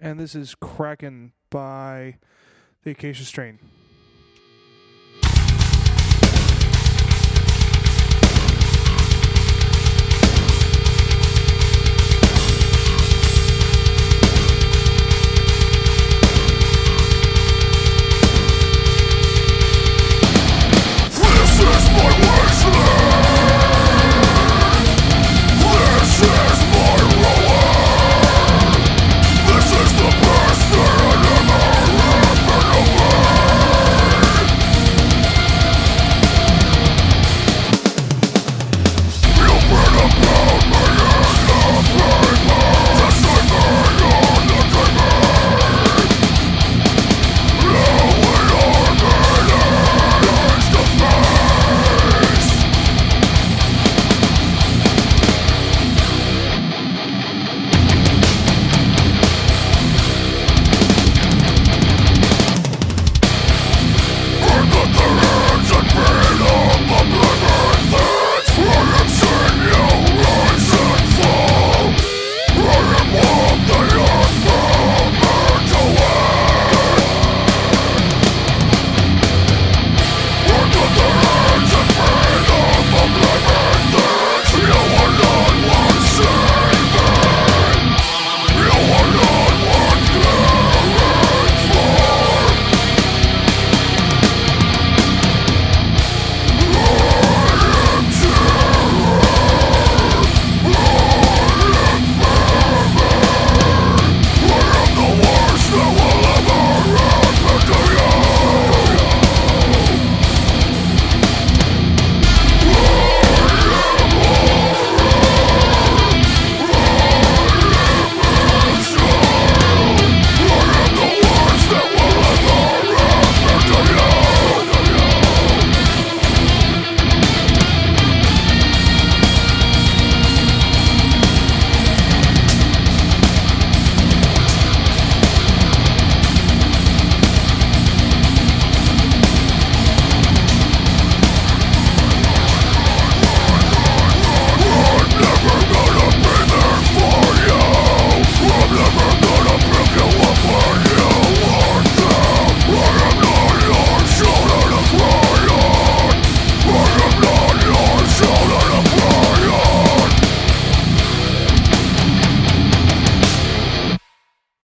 and this is Kraken by the Acacia Strain.